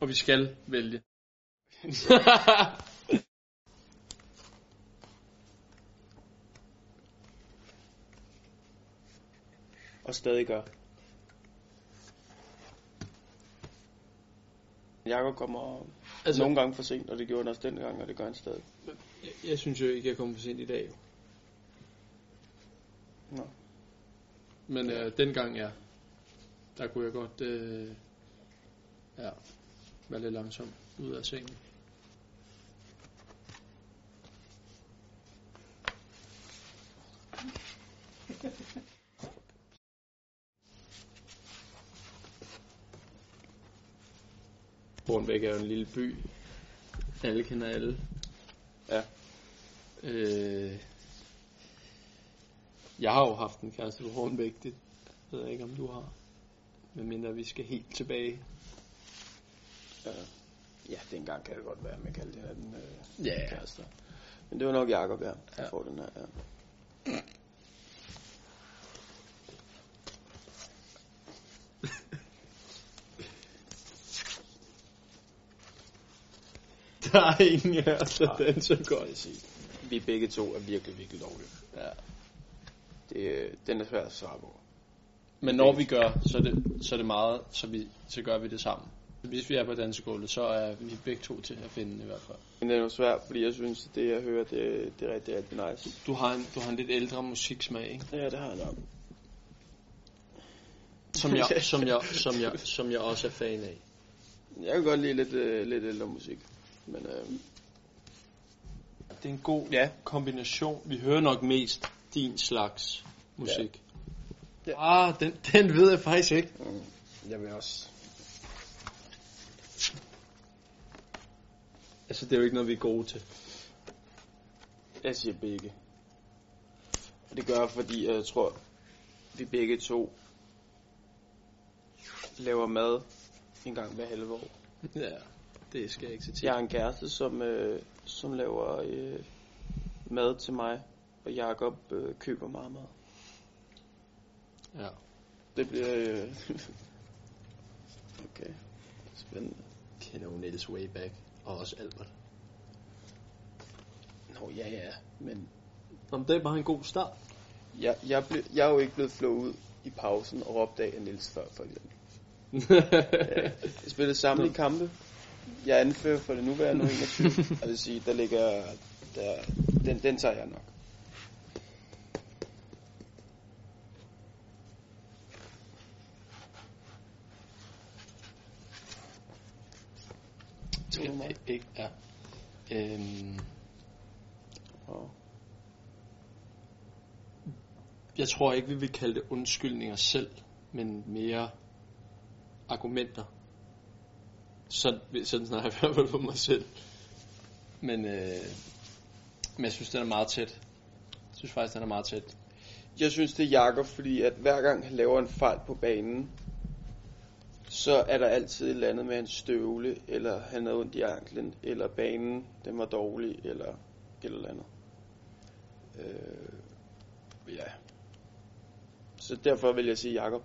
Og vi skal vælge. Og stadig gør. Jakob kommer Altså- nogle gange for sent, og det gjorde han også dengang, og det gør han stadig. jeg, jeg synes jo ikke, jeg kommer for sent i dag. Jo. Nå. Men øh, dengang, ja, der kunne jeg godt øh, ja, være lidt langsom ud af sengen. Hornbæk er jo en lille by. Alle kender alle. Ja. Øh, jeg har jo haft en kæreste på Hornbæk, det ved jeg ikke, om du har. Medmindre vi skal helt tilbage. Ja, ja dengang kan det godt være, man det her den øh, Ja. kærester. Men det var nok Jakob, ja, der Ja. får den her. Ja. Der er ingen af os, der Nej. danser Godt at sige. Vi begge to er virkelig, virkelig dårlige. Ja. Det, øh, den er svær at svare på. Men når vi gør, så er det, så er det meget, så, vi, så gør vi det sammen. Hvis vi er på dansegulvet, så er vi begge to til at finde i hvert fald. Men det er jo svært, fordi jeg synes, at det jeg hører, det, det er rigtig, rigtig nice. Du har en, du har en lidt ældre musiksmag, ikke? Ja, det har jeg nok. Som jeg, som jeg, som jeg, som jeg også er fan af. Jeg kan godt lide lidt, øh, lidt ældre musik. Men øh, Det er en god ja, kombination. Vi hører nok mest din slags musik. Ja. Ah, den, den ved jeg faktisk ikke. mm, jeg vil også. Altså, det er jo ikke noget, vi er gode til. Jeg siger begge. Og det gør jeg, fordi jeg tror, vi begge to laver mad en gang hver halve år. Ja, det skal jeg ikke se til. Jeg har en kæreste, som, øh, som laver øh, mad til mig, og Jakob øh, køber meget mad. Ja. Det bliver... Øh, okay, spændende. Kender jo Niels way back. Og også Albert. Nå, ja, ja, men Om det er bare en god start. jeg, jeg, ble, jeg er jo ikke blevet flået ud i pausen og råbt af Niels før, for eksempel. Jeg spillede samtlige kampe. Jeg anfører for det nuværende 21. Jeg vil sige, der ligger... Der, den, den tager jeg nok. Skal jeg ikke? Ja. Øhm, Og jeg tror ikke, vi vil kalde det undskyldninger selv, men mere argumenter. Sådan, sådan snakker jeg i hvert fald for mig selv. Men, øh, men jeg synes, den er meget tæt. Jeg synes faktisk, den er meget tæt. jeg synes, det er Jakob, fordi at hver gang han laver en fejl på banen, så er der altid et eller andet med hans støvle, eller han havde ondt i anklen, eller banen, den var dårlig, eller et eller andet. Øh, ja. Så derfor vil jeg sige Jakob.